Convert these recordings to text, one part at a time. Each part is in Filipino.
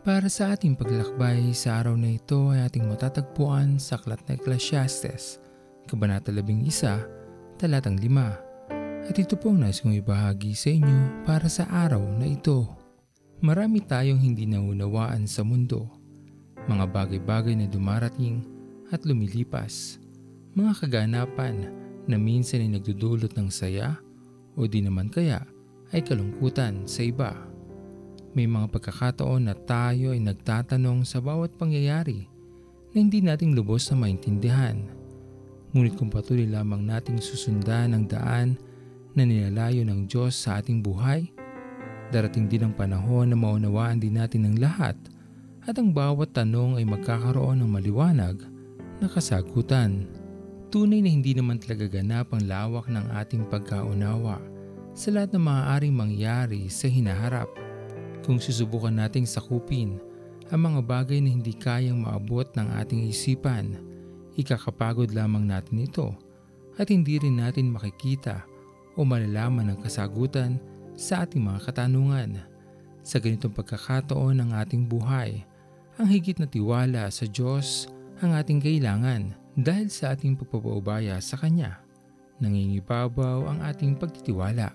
Para sa ating paglalakbay sa araw na ito ay ating matatagpuan sa Aklat na Ecclesiastes, Kabanata 11, Talatang 5. At ito po ang nais kong ibahagi sa inyo para sa araw na ito. Marami tayong hindi naunawaan sa mundo. Mga bagay-bagay na dumarating at lumilipas. Mga kaganapan na minsan ay nagdudulot ng saya o di naman kaya ay kalungkutan sa iba. May mga pagkakataon na tayo ay nagtatanong sa bawat pangyayari na hindi nating lubos na maintindihan. Ngunit kung patuloy lamang nating susundan ang daan na nilalayo ng Diyos sa ating buhay, darating din ang panahon na maunawaan din natin ang lahat at ang bawat tanong ay magkakaroon ng maliwanag na kasagutan. Tunay na hindi naman talaga ganap ang lawak ng ating pagkaunawa sa lahat ng maaaring mangyari sa hinaharap. Kung susubukan nating sakupin ang mga bagay na hindi kayang maabot ng ating isipan, ikakapagod lamang natin ito at hindi rin natin makikita o malalaman ang kasagutan sa ating mga katanungan. Sa ganitong pagkakataon ng ating buhay, ang higit na tiwala sa Diyos ang ating kailangan dahil sa ating pagpapaubaya sa Kanya. Nangingibabaw ang ating pagtitiwala.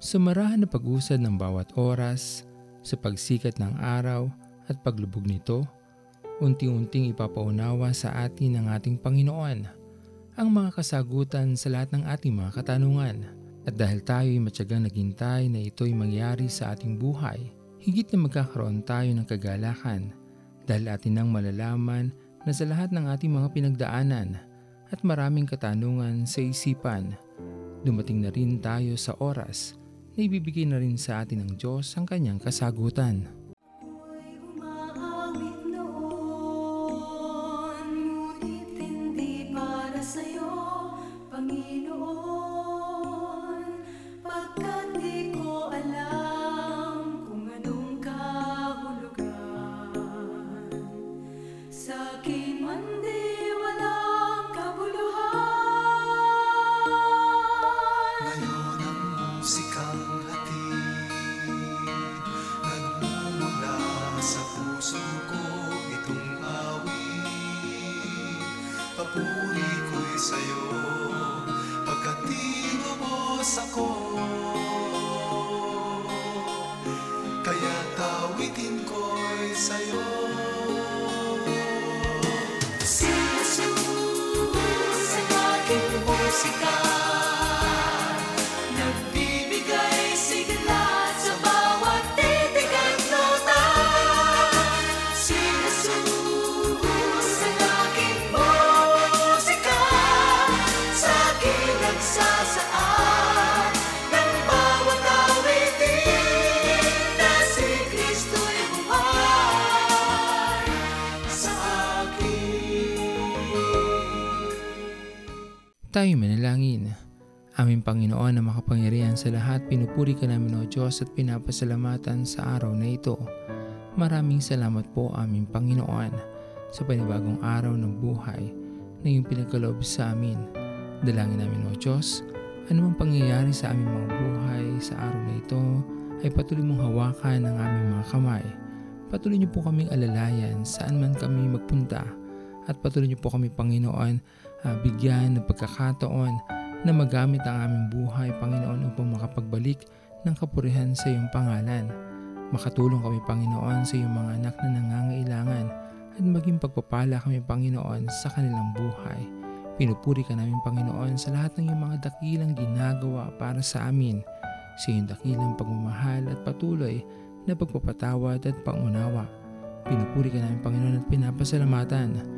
Sa marahan na pag-usad ng bawat oras, sa pagsikat ng araw at paglubog nito, unti-unting ipapaunawa sa atin ng ating Panginoon ang mga kasagutan sa lahat ng ating mga katanungan. At dahil tayo ay matyagang naghintay na ito'y mangyari sa ating buhay, higit na magkakaroon tayo ng kagalakan dahil atin nang malalaman na sa lahat ng ating mga pinagdaanan at maraming katanungan sa isipan, dumating na rin tayo sa oras na ibibigay na rin sa atin ng Diyos ang kanyang kasagutan. Sa'yo Pagkat tinubos ako. Kaya tawitin ko'y sa'yo. Si Jesus ang aking musika Tayo manalangin. Aming Panginoon na makapangyarihan sa lahat, pinupuri ka namin o Diyos at pinapasalamatan sa araw na ito. Maraming salamat po aming Panginoon sa panibagong araw ng buhay na iyong pinagkaloob sa amin. Dalangin namin o Diyos, anumang pangyayari sa aming mga buhay sa araw na ito ay patuloy mong hawakan ang aming mga kamay. Patuloy niyo po kaming alalayan saan man kami magpunta at patuloy niyo po kami Panginoon ah, bigyan ng pagkakataon na magamit ang aming buhay, Panginoon, upang makapagbalik ng kapurihan sa iyong pangalan. Makatulong kami, Panginoon, sa iyong mga anak na nangangailangan at maging pagpapala kami, Panginoon, sa kanilang buhay. Pinupuri ka namin, Panginoon, sa lahat ng iyong mga dakilang ginagawa para sa amin, sa iyong dakilang pagmamahal at patuloy na pagpapatawad at pangunawa. Pinupuri ka namin, Panginoon, at pinapasalamatan.